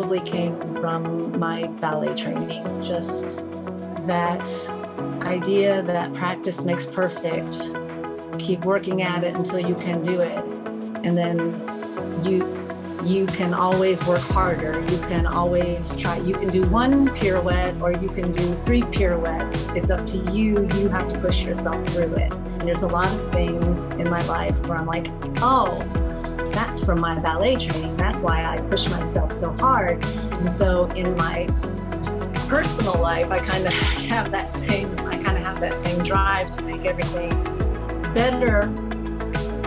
probably came from my ballet training. Just that idea that practice makes perfect. Keep working at it until you can do it. And then you you can always work harder. You can always try. You can do one pirouette or you can do three pirouettes. It's up to you. You have to push yourself through it. And there's a lot of things in my life where I'm like, oh, that's from my ballet training. That's why I push myself so hard. And so in my personal life, I kind of have that same, I kind of have that same drive to make everything better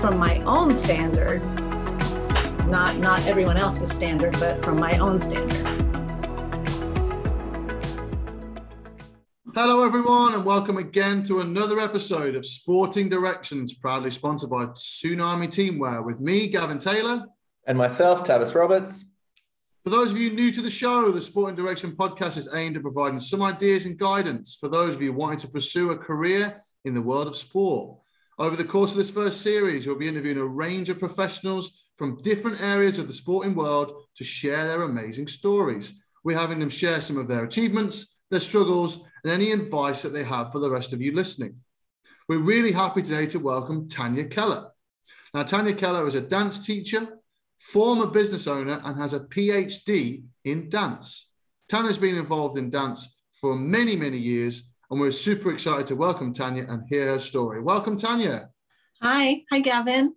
from my own standard not not everyone else's standard, but from my own standard. Hello, everyone, and welcome again to another episode of Sporting Directions, proudly sponsored by Tsunami Teamwear, with me, Gavin Taylor, and myself, Tavis Roberts. For those of you new to the show, the Sporting Direction podcast is aimed at providing some ideas and guidance for those of you wanting to pursue a career in the world of sport. Over the course of this first series, we'll be interviewing a range of professionals from different areas of the sporting world to share their amazing stories. We're having them share some of their achievements, their struggles, and any advice that they have for the rest of you listening. We're really happy today to welcome Tanya Keller. Now, Tanya Keller is a dance teacher, former business owner, and has a PhD in dance. Tanya's been involved in dance for many, many years, and we're super excited to welcome Tanya and hear her story. Welcome, Tanya. Hi. Hi, Gavin.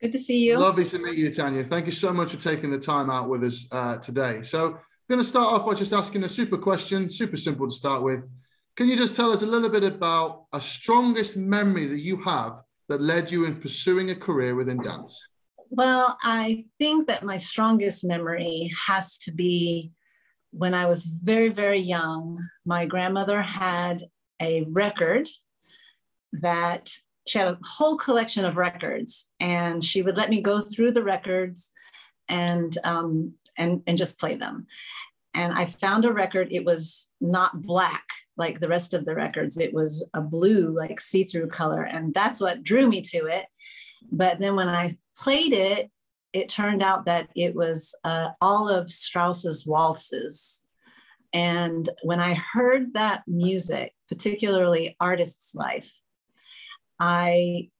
Good to see you. Lovely to meet you, Tanya. Thank you so much for taking the time out with us uh, today. So, I'm going to start off by just asking a super question, super simple to start with. Can you just tell us a little bit about a strongest memory that you have that led you in pursuing a career within dance? Well, I think that my strongest memory has to be when I was very, very young. My grandmother had a record that she had a whole collection of records and she would let me go through the records and um, and and just play them. And i found a record it was not black like the rest of the records it was a blue like see-through color and that's what drew me to it. But then when i played it it turned out that it was uh, all of strauss's waltzes. And when i heard that music particularly artist's life I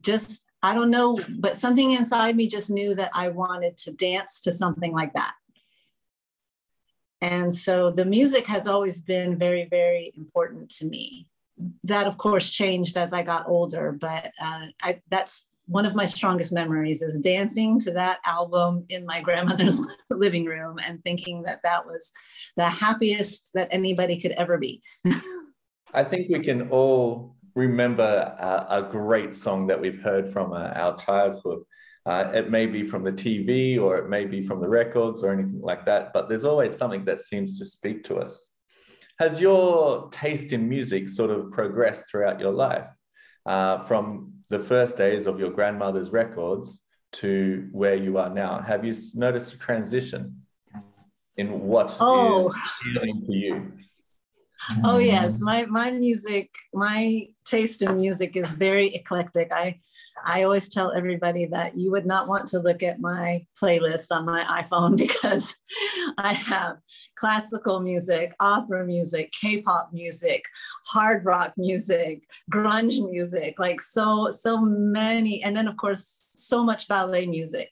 just, I don't know, but something inside me just knew that I wanted to dance to something like that. And so the music has always been very, very important to me. That, of course, changed as I got older, but uh, I, that's one of my strongest memories is dancing to that album in my grandmother's living room and thinking that that was the happiest that anybody could ever be. I think we can all remember a, a great song that we've heard from uh, our childhood. Uh, it may be from the TV or it may be from the records or anything like that, but there's always something that seems to speak to us. Has your taste in music sort of progressed throughout your life uh, from the first days of your grandmother's records to where you are now? Have you noticed a transition in what oh. is appealing to you? Oh yes, my my music, my taste in music is very eclectic. I I always tell everybody that you would not want to look at my playlist on my iPhone because I have classical music, opera music, K-pop music, hard rock music, grunge music, like so so many and then of course so much ballet music.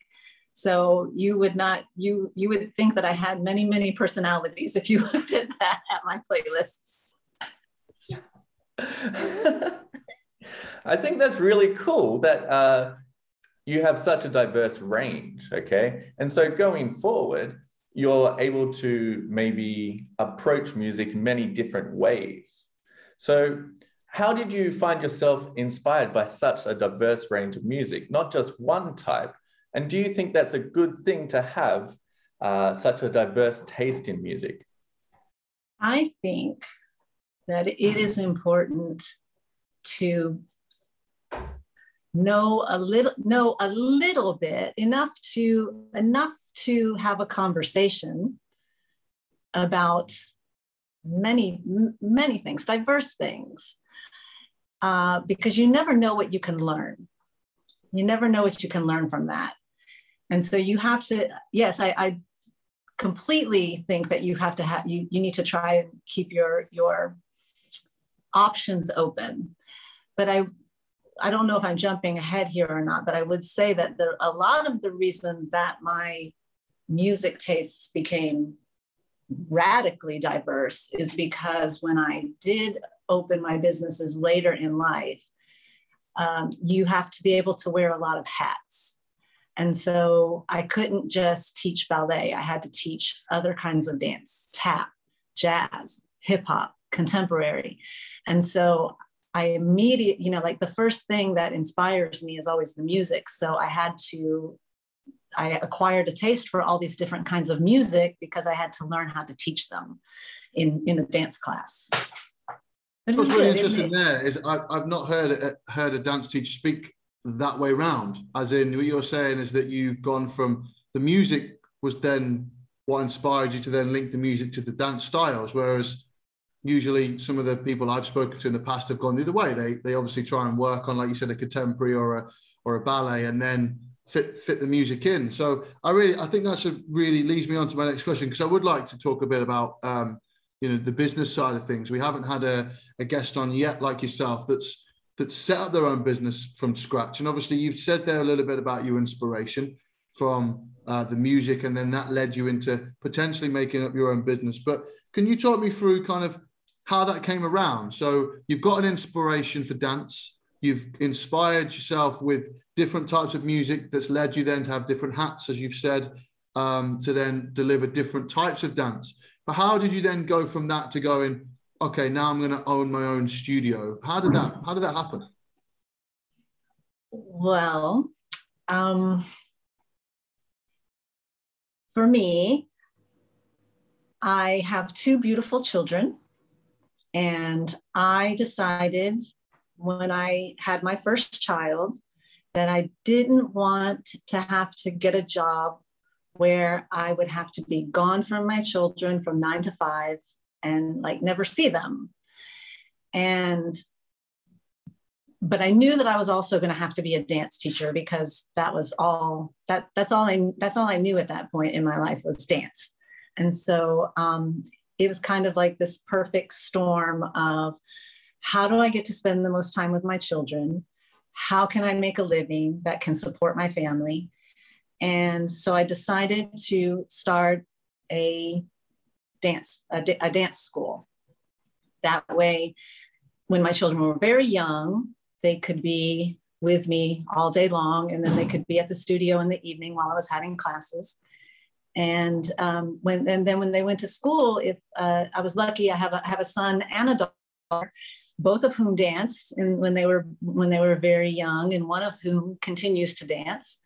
So you would not, you you would think that I had many, many personalities if you looked at that at my playlists. I think that's really cool that uh, you have such a diverse range. Okay. And so going forward, you're able to maybe approach music in many different ways. So, how did you find yourself inspired by such a diverse range of music, not just one type, and do you think that's a good thing to have uh, such a diverse taste in music? I think that it is important to know a little know a little bit enough to enough to have a conversation about many many things diverse things uh, because you never know what you can learn you never know what you can learn from that and so you have to yes I, I completely think that you have to have you you need to try and keep your your options open. But i i don't know if i'm jumping ahead here or not but i would say that there a lot of the reason that my music tastes became radically diverse is because when i did open my businesses later in life um, you have to be able to wear a lot of hats and so I couldn't just teach ballet. I had to teach other kinds of dance, tap, jazz, hip hop, contemporary. And so I immediately, you know, like the first thing that inspires me is always the music. So I had to, I acquired a taste for all these different kinds of music because I had to learn how to teach them in, in a dance class. What's really interesting there is I, have not heard heard a dance teacher speak that way round. As in, what you're saying is that you've gone from the music was then what inspired you to then link the music to the dance styles, whereas usually some of the people I've spoken to in the past have gone the other way. They they obviously try and work on, like you said, a contemporary or a or a ballet, and then fit fit the music in. So I really I think that's a really leads me on to my next question because I would like to talk a bit about um, you know the business side of things. We haven't had a, a guest on yet like yourself that's that set up their own business from scratch. And obviously, you've said there a little bit about your inspiration from uh, the music, and then that led you into potentially making up your own business. But can you talk me through kind of how that came around? So you've got an inspiration for dance. You've inspired yourself with different types of music that's led you then to have different hats, as you've said, um, to then deliver different types of dance. But how did you then go from that to going, okay, now I'm going to own my own studio. How did that, how did that happen? Well, um, for me, I have two beautiful children. And I decided when I had my first child that I didn't want to have to get a job where I would have to be gone from my children from nine to five and like never see them. And but I knew that I was also going to have to be a dance teacher because that was all that that's all I that's all I knew at that point in my life was dance. And so um, it was kind of like this perfect storm of how do I get to spend the most time with my children? How can I make a living that can support my family? And so I decided to start a dance a, dance school. That way, when my children were very young, they could be with me all day long, and then they could be at the studio in the evening while I was having classes. And um, when and then when they went to school, if uh, I was lucky, I have have a son and a daughter, both of whom danced, and when they were when they were very young, and one of whom continues to dance.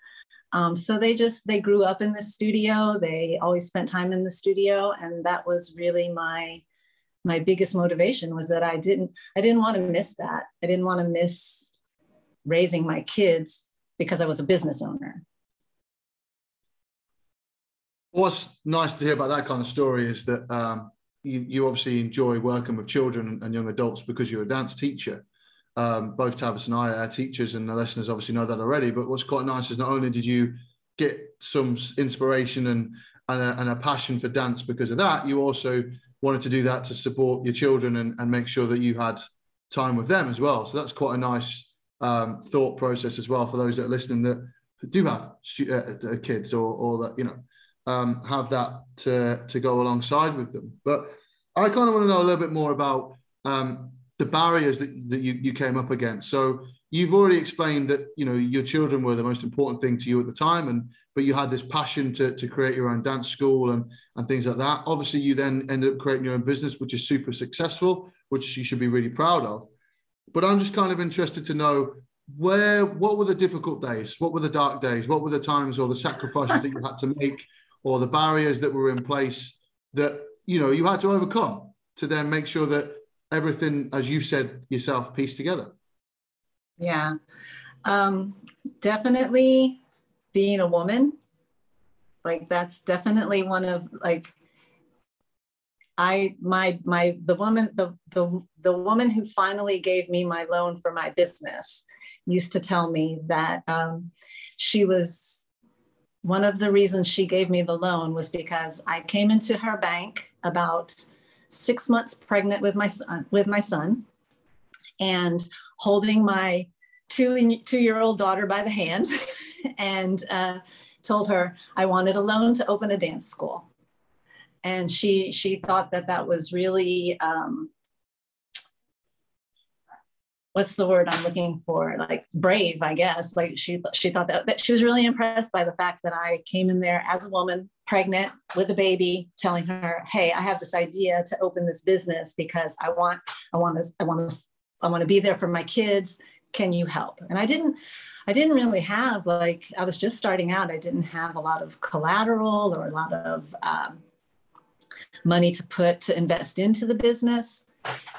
Um, so they just they grew up in the studio. They always spent time in the studio, and that was really my my biggest motivation was that I didn't I didn't want to miss that. I didn't want to miss raising my kids because I was a business owner. What's nice to hear about that kind of story is that um, you, you obviously enjoy working with children and young adults because you're a dance teacher um, both Tavis and I are teachers, and the listeners obviously know that already. But what's quite nice is not only did you get some inspiration and and a, and a, passion for dance because of that, you also wanted to do that to support your children and, and make sure that you had time with them as well. So that's quite a nice um, thought process as well for those that are listening that do have stu- uh, uh, kids or, or that you know um, have that to to go alongside with them. But I kind of want to know a little bit more about um, the barriers that, that you, you came up against. So you've already explained that you know your children were the most important thing to you at the time, and but you had this passion to, to create your own dance school and and things like that. Obviously, you then ended up creating your own business, which is super successful, which you should be really proud of. But I'm just kind of interested to know where what were the difficult days, what were the dark days, what were the times or the sacrifices that you had to make, or the barriers that were in place that you know you had to overcome to then make sure that everything, as you said yourself, pieced together? Yeah, um, definitely being a woman. Like that's definitely one of like I my my the woman the the the woman who finally gave me my loan for my business used to tell me that um, she was one of the reasons she gave me the loan was because I came into her bank about six months pregnant with my son, with my son, and holding my two two year old daughter by the hand, and uh, told her I wanted a loan to open a dance school, and she she thought that that was really um, what's the word I'm looking for? Like brave, I guess. Like she she thought that, that she was really impressed by the fact that I came in there as a woman, pregnant with a baby, telling her, "Hey, I have this idea to open this business because I want I want this I want this I want to be there for my kids. Can you help?" And I didn't I didn't really have like I was just starting out. I didn't have a lot of collateral or a lot of um, money to put to invest into the business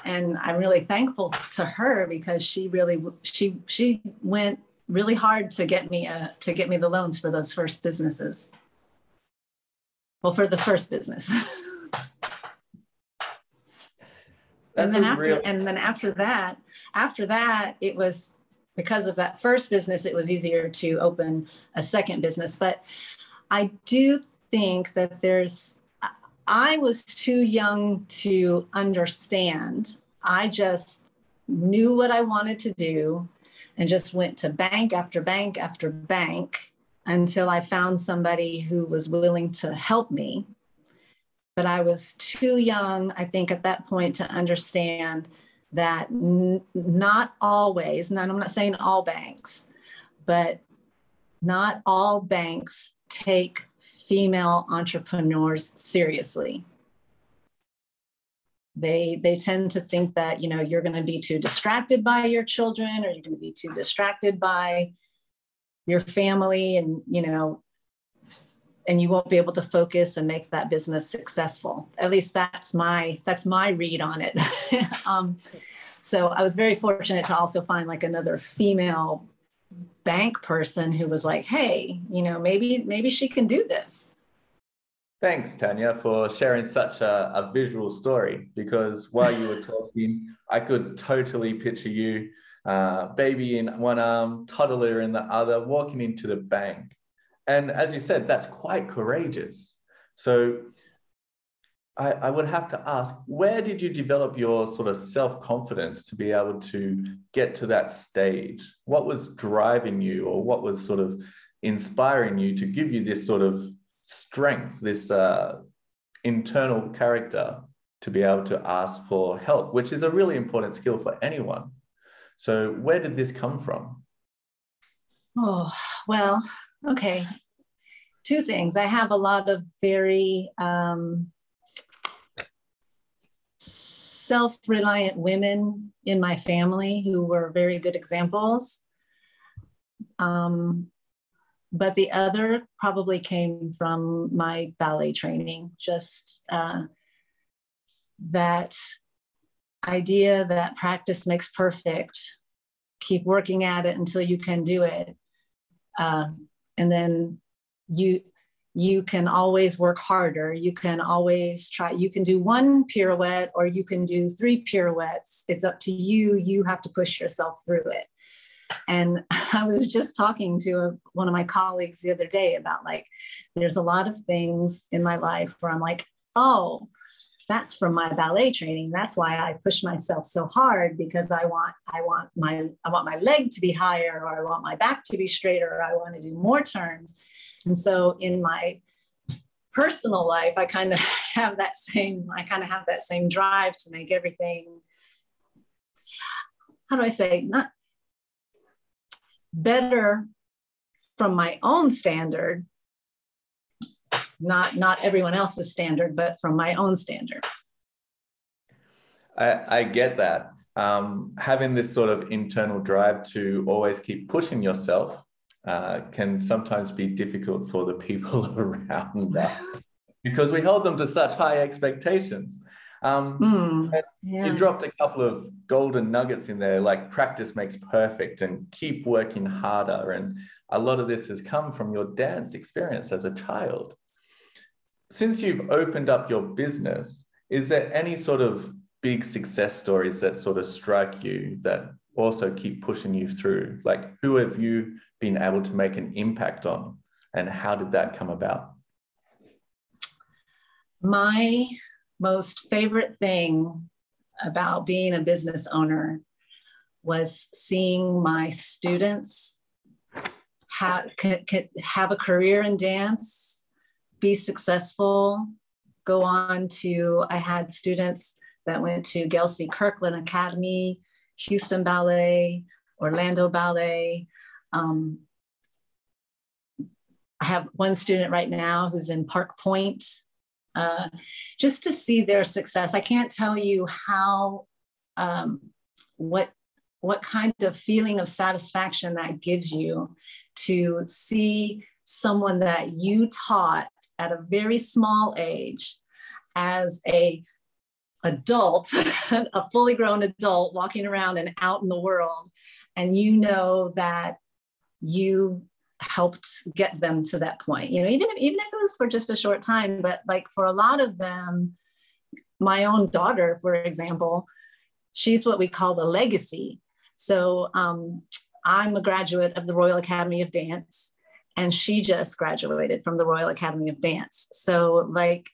and i'm really thankful to her because she really she she went really hard to get me uh, to get me the loans for those first businesses. Well for the first business. And then after real... and then after that after that it was because of that first business it was easier to open a second business. But i do think that there's I was too young to understand. I just knew what I wanted to do and just went to bank after bank after bank until I found somebody who was willing to help me. But I was too young, I think, at that point to understand that n- not always, and I'm not saying all banks, but not all banks take female entrepreneurs seriously. They, they tend to think that you know you're going to be too distracted by your children or you're going to be too distracted by your family and you know and you won't be able to focus and make that business successful at least that's my that's my read on it um, so i was very fortunate to also find like another female bank person who was like, hey, you know, maybe maybe she can do this. Thanks, Tanya, for sharing such a, a visual story. Because while you were talking, I could totally picture you, uh, baby in one arm, toddler in the other, walking into the bank. And as you said, that's quite courageous. So I, I would have to ask, where did you develop your sort of self confidence to be able to get to that stage? What was driving you, or what was sort of inspiring you to give you this sort of strength, this uh, internal character to be able to ask for help, which is a really important skill for anyone. So, where did this come from? Oh, well, okay. Two things. I have a lot of very um, self reliant women in my family who were very good examples. Um, but the other probably came from my ballet training, just uh, that idea that practice makes perfect. Keep working at it until you can do it. Uh, and then you you can always work harder. You can always try, you can do one pirouette or you can do three pirouettes. It's up to you. You have to push yourself through it. And I was just talking to a, one of my colleagues the other day about like, there's a lot of things in my life where I'm like, oh, that's from my ballet training. That's why I push myself so hard because I want I want my I want my leg to be higher or I want my back to be straighter or I want to do more turns. And so in my personal life, I kind of have that same, I kind of have that same drive to make everything, how do I say, not better from my own standard, not not everyone else's standard, but from my own standard. I, I get that. Um, having this sort of internal drive to always keep pushing yourself uh, can sometimes be difficult for the people around us because we hold them to such high expectations. Um, mm, yeah. You dropped a couple of golden nuggets in there, like practice makes perfect and keep working harder. And a lot of this has come from your dance experience as a child. Since you've opened up your business, is there any sort of big success stories that sort of strike you that also keep pushing you through? Like, who have you been able to make an impact on and how did that come about? My most favorite thing about being a business owner was seeing my students have, have a career in dance, be successful, go on to, I had students that went to Gelsey Kirkland Academy, Houston Ballet, Orlando Ballet. Um, I have one student right now who's in Park Point. Uh, just to see their success, I can't tell you how, um, what what kind of feeling of satisfaction that gives you to see someone that you taught at a very small age as a adult a fully grown adult walking around and out in the world. And you know that you helped get them to that point you know even if, even if it was for just a short time but like for a lot of them my own daughter for example she's what we call the legacy. So um, I'm a graduate of the Royal Academy of Dance, and she just graduated from the Royal Academy of Dance. So, like,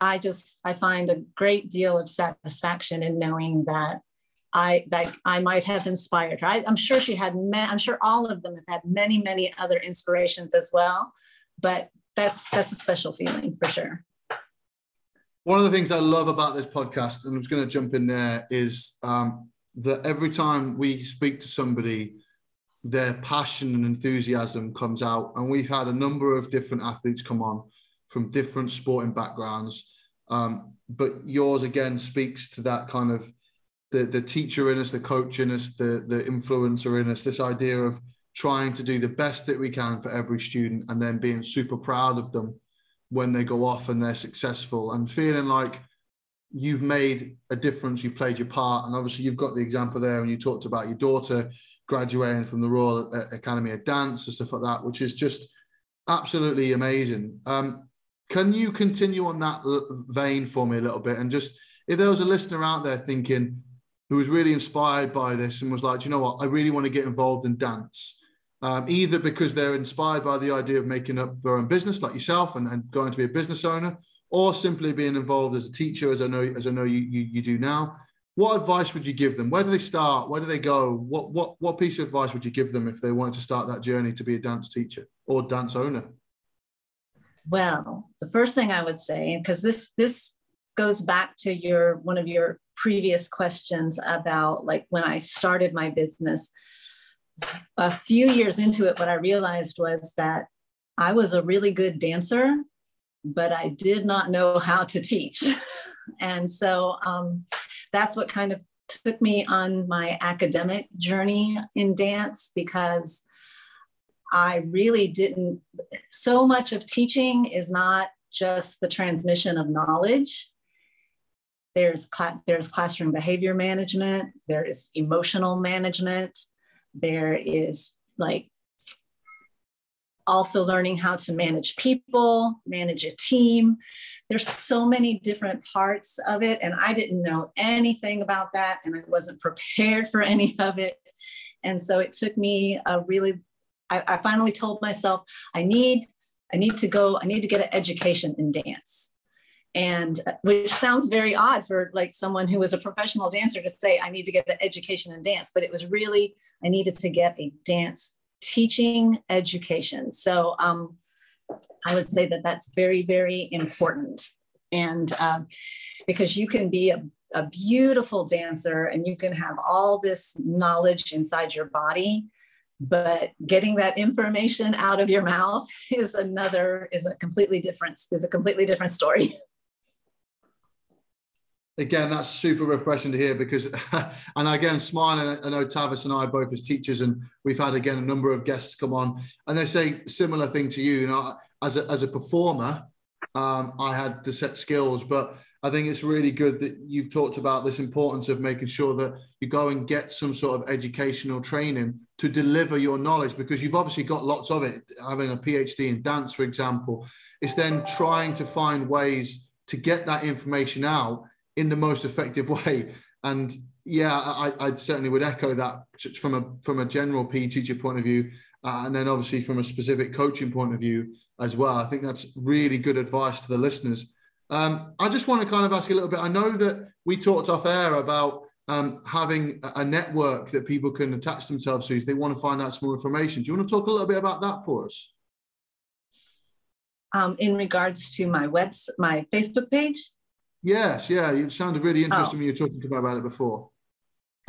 I just I find a great deal of satisfaction in knowing that I that I might have inspired her. I, am sure she had. Ma- I'm sure all of them have had many, many other inspirations as well. But that's that's a special feeling for sure. One of the things I love about this podcast, and I'm just going to jump in there, is um, that every time we speak to somebody, their passion and enthusiasm comes out. And we've had a number of different athletes come on from different sporting backgrounds. Um, but yours again speaks to that kind of the, the teacher in us, the coach in us, the, the influencer in us, this idea of trying to do the best that we can for every student and then being super proud of them when they go off and they're successful and feeling like you've made a difference, you've played your part, and obviously you've got the example there, and you talked about your daughter graduating from the Royal Academy of Dance and stuff like that, which is just absolutely amazing. Um, can you continue on that vein for me a little bit, and just if there was a listener out there thinking who was really inspired by this and was like, you know what, I really want to get involved in dance. Um, either because they're inspired by the idea of making up their own business, like yourself, and, and going to be a business owner, or simply being involved as a teacher, as I know as I know you, you, you do now. What advice would you give them? Where do they start? Where do they go? What what what piece of advice would you give them if they wanted to start that journey to be a dance teacher or dance owner? Well, the first thing I would say, because this this goes back to your one of your previous questions about like when I started my business. A few years into it, what I realized was that I was a really good dancer, but I did not know how to teach. and so um, that's what kind of took me on my academic journey in dance because I really didn't, so much of teaching is not just the transmission of knowledge. There's, cl- there's classroom behavior management, there is emotional management, there is like also learning how to manage people, manage a team. There's so many different parts of it. And I didn't know anything about that. And I wasn't prepared for any of it. And so it took me a really, I, I finally told myself, I need, I need to go, I need to get an education in dance and uh, which sounds very odd for like someone who was a professional dancer to say i need to get an education in dance but it was really i needed to get a dance teaching education. So um, I would say that that's very, very important. And uh, because you can be a, a beautiful dancer and you can have all this knowledge inside your body, but getting that information out of your mouth is another, is a completely different, is a completely different story. again, that's super refreshing to hear because, and again, smiling, I know Tavis and I both as teachers, and we've had again a number of guests come on, and they say similar thing to you. You know, as a, as a performer, um, I had the set skills, but I think it's really good that you've talked about this importance of making sure that you go and get some sort of educational training to deliver your knowledge because you've obviously got lots of it. Having a PhD in dance, for example, it's then trying to find ways to get that information out in the most effective way. And yeah, I, I certainly would echo that from a from a general PE teacher point of view. uh, and then obviously from a specific coaching point of view as well. I think that's really good advice to the listeners. Um, I just want to kind of ask a little bit. I know that we talked off air about um, having a network that people can attach themselves to if they want to find out some more information. Do you want to talk a little bit about that for us? Um, in regards to my webs, my Facebook page. Yes, yeah, it sounded really interesting oh. when you were talking about it before.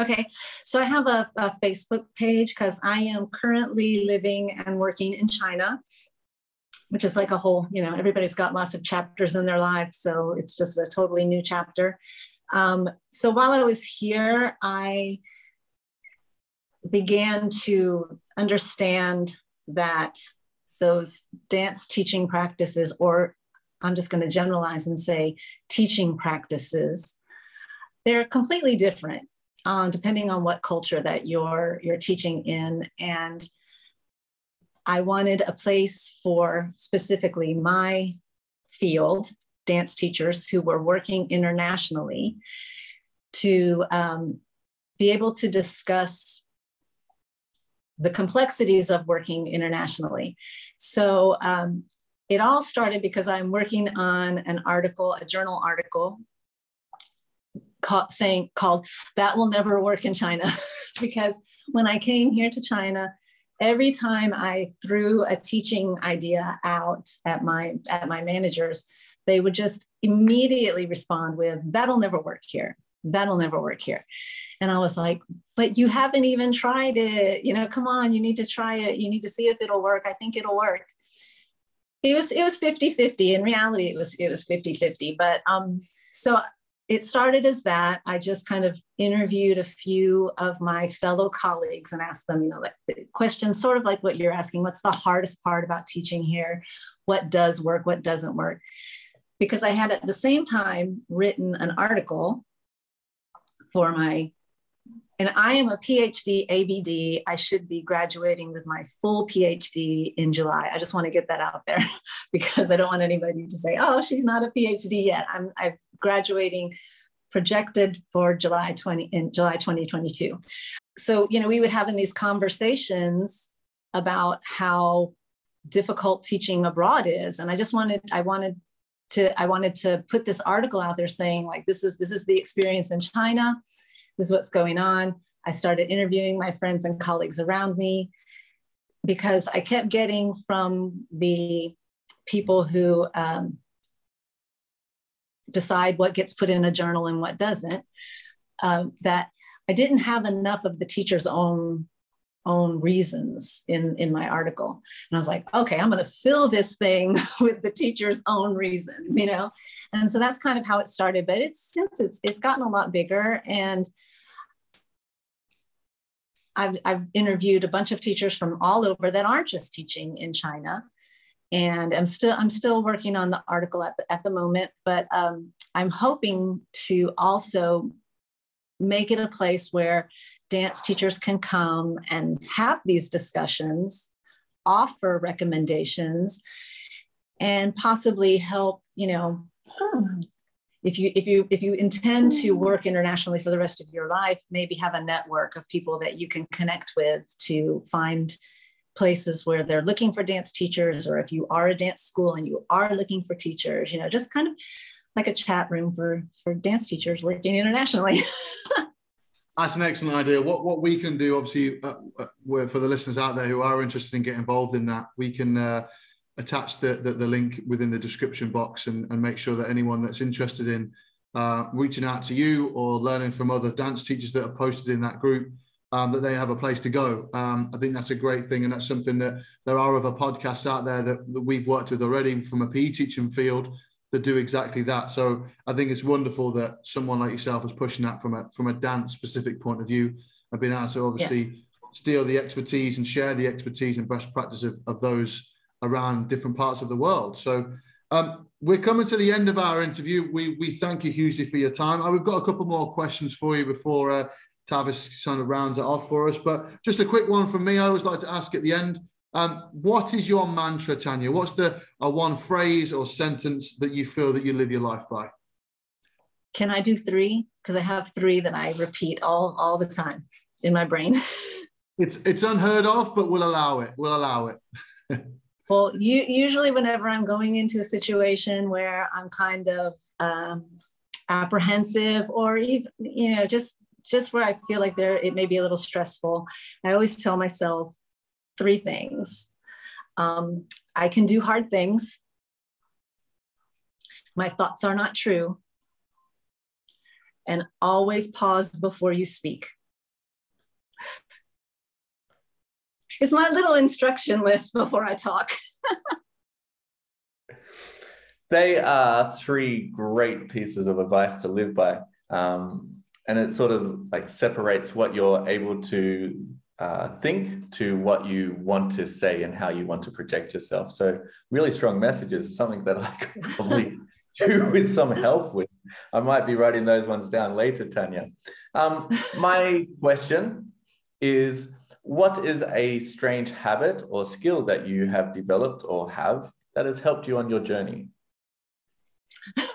Okay, so I have a, a Facebook page because I am currently living and working in China, which is like a whole, you know, everybody's got lots of chapters in their lives. So it's just a totally new chapter. Um, so while I was here, I began to understand that those dance teaching practices, or I'm just going to generalize and say teaching practices, they're completely different um, depending on what culture that you're you're teaching in. And i wanted a place for specifically my field dance teachers who were working internationally to um, be able to discuss the complexities of working internationally. So um, it all started because i'm working on an article a journal article call, saying called that will never work in China because when I came here to China, every time I threw a teaching idea out at my at my managers, they would just immediately respond with that'll never work here. That'll never work here. And I was like, but you haven't even tried it. You know, come on, you need to try it. You need to see if it'll work. I think it'll work. It was it was 50-50. In reality, it was it was 50-50. But um, so it started as that. I just kind of interviewed a few of my fellow colleagues and asked them, you know, like questions sort of like what you're asking what's the hardest part about teaching here? What does work? What doesn't work? Because I had at the same time written an article for my and I am a PhD ABD. I should be graduating with my full PhD in July. I just want to get that out there because I don't want anybody to say, "Oh, she's not a PhD yet." I'm I'm graduating projected for July 20 in July 2022. So, you know, we would have in these conversations about how difficult teaching abroad is and I just wanted I wanted to I wanted to put this article out there saying like this is this is the experience in China this is what's going on. I started interviewing my friends and colleagues around me because I kept getting from the people who um, decide what gets put in a journal and what doesn't, um, that I didn't have enough of the teacher's own own reasons in in my article. And i was like okay i'm going to fill this thing with the teacher's own reasons you know? And so that's kind of how it started but it's since it's, it's gotten a lot bigger. And I've, I've interviewed a bunch of teachers from all over that aren't just teaching in china. And i'm still i'm still working on the article at the, at the moment but um, i'm hoping to also make it a place where dance teachers can come and have these discussions, offer recommendations, and possibly help, you know, if you if you if you intend to hmm. work internationally for the rest of your life, maybe have a network of people that you can connect with to find places where they're looking for dance teachers or if you are a dance school and you are looking for teachers you know just kind of like a chat room for for dance teachers working internationally That's an excellent idea. What what we can do, obviously, uh, uh, for the listeners out there who are interested in getting involved in that, we can uh, attach the, the, the link within the description box and, and make sure that anyone that's interested in uh, reaching out to you or learning from other dance teachers that are posted in that group, um, that they have a place to go. Um, I think that's a great thing, and that's something that there are other podcasts out there that, that we've worked with already from a PE teaching field that do exactly that. So I think it's wonderful that someone like yourself is pushing that from a from a dance specific point of view and being able to obviously yes. steal the expertise and share the expertise and best practice of, of those around different parts of the world. So um, we're coming to the end of our interview. We we thank you hugely for your time. Uh, we've got a couple more questions for you before uh, Tavis kind of rounds it off for us. But just a quick one from me. I always like to ask at the end. Um, what is your mantra, Tanya? What's the a one phrase or sentence that you feel that you live your life by? Can I do three? Because I have three that I repeat all all the time in my brain. It's it's unheard of, but we'll allow it. We'll allow it. well, you, usually whenever I'm going into a situation where I'm kind of um, apprehensive or even you know just just where I feel like there it may be a little stressful, I always tell myself three things. Um, I can do hard things. My thoughts are not true. And always pause before you speak. It's my little instruction list before I talk. they are three great pieces of advice to live by. Um, and it sort of like separates what you're able to uh, think to what you want to say and how you want to project yourself. So, really strong messages, something that I could probably do with some help with. I might be writing those ones down later, Tanya. Um, my question is what is a strange habit or skill that you have developed or have that has helped you on your journey?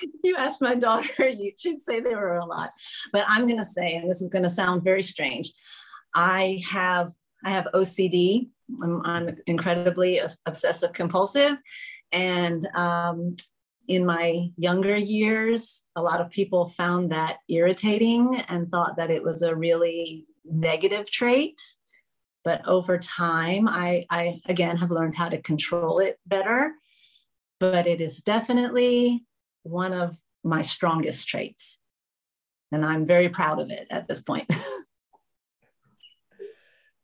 you asked my daughter, you should say there were a lot. But I'm going to say, and this is going to sound very strange, I have I have OCD. I'm, I'm incredibly obsessive compulsive, and um, in my younger years, a lot of people found that irritating and thought that it was a really negative trait. But over time, I, I again have learned how to control it better. But it is definitely one of my strongest traits. And I'm very proud of it at this point.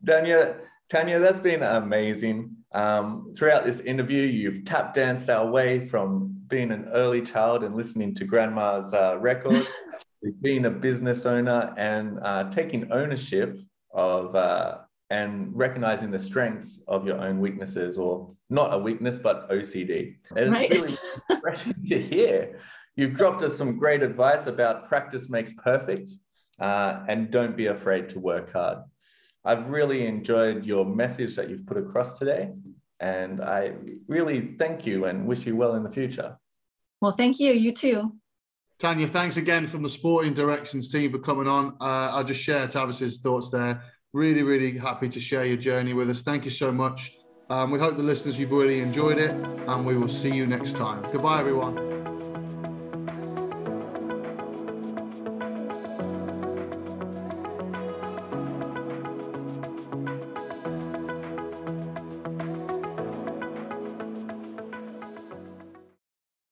Tanya, Tanya, that's been amazing. Um, throughout this interview, you've tap danced our way from being an early child and listening to grandma's uh, records, being a business owner and uh, taking ownership of uh, and recognizing the strengths of your own weaknesses, or not a weakness, but OCD. And right. it's really refreshing to hear. You've dropped us some great advice about practice makes perfect uh, and don't be afraid to work hard. I've really enjoyed your message that you've put across today. And I really thank you and wish you well in the future. Well, thank you. You too. Tanya, thanks again from the Sporting Directions team for coming on. Uh, I'll just share Tavis's thoughts there. Really, really happy to share your journey with us. Thank you so much. Um, we hope the listeners you've really enjoyed it, and we will see you next time. Goodbye, everyone.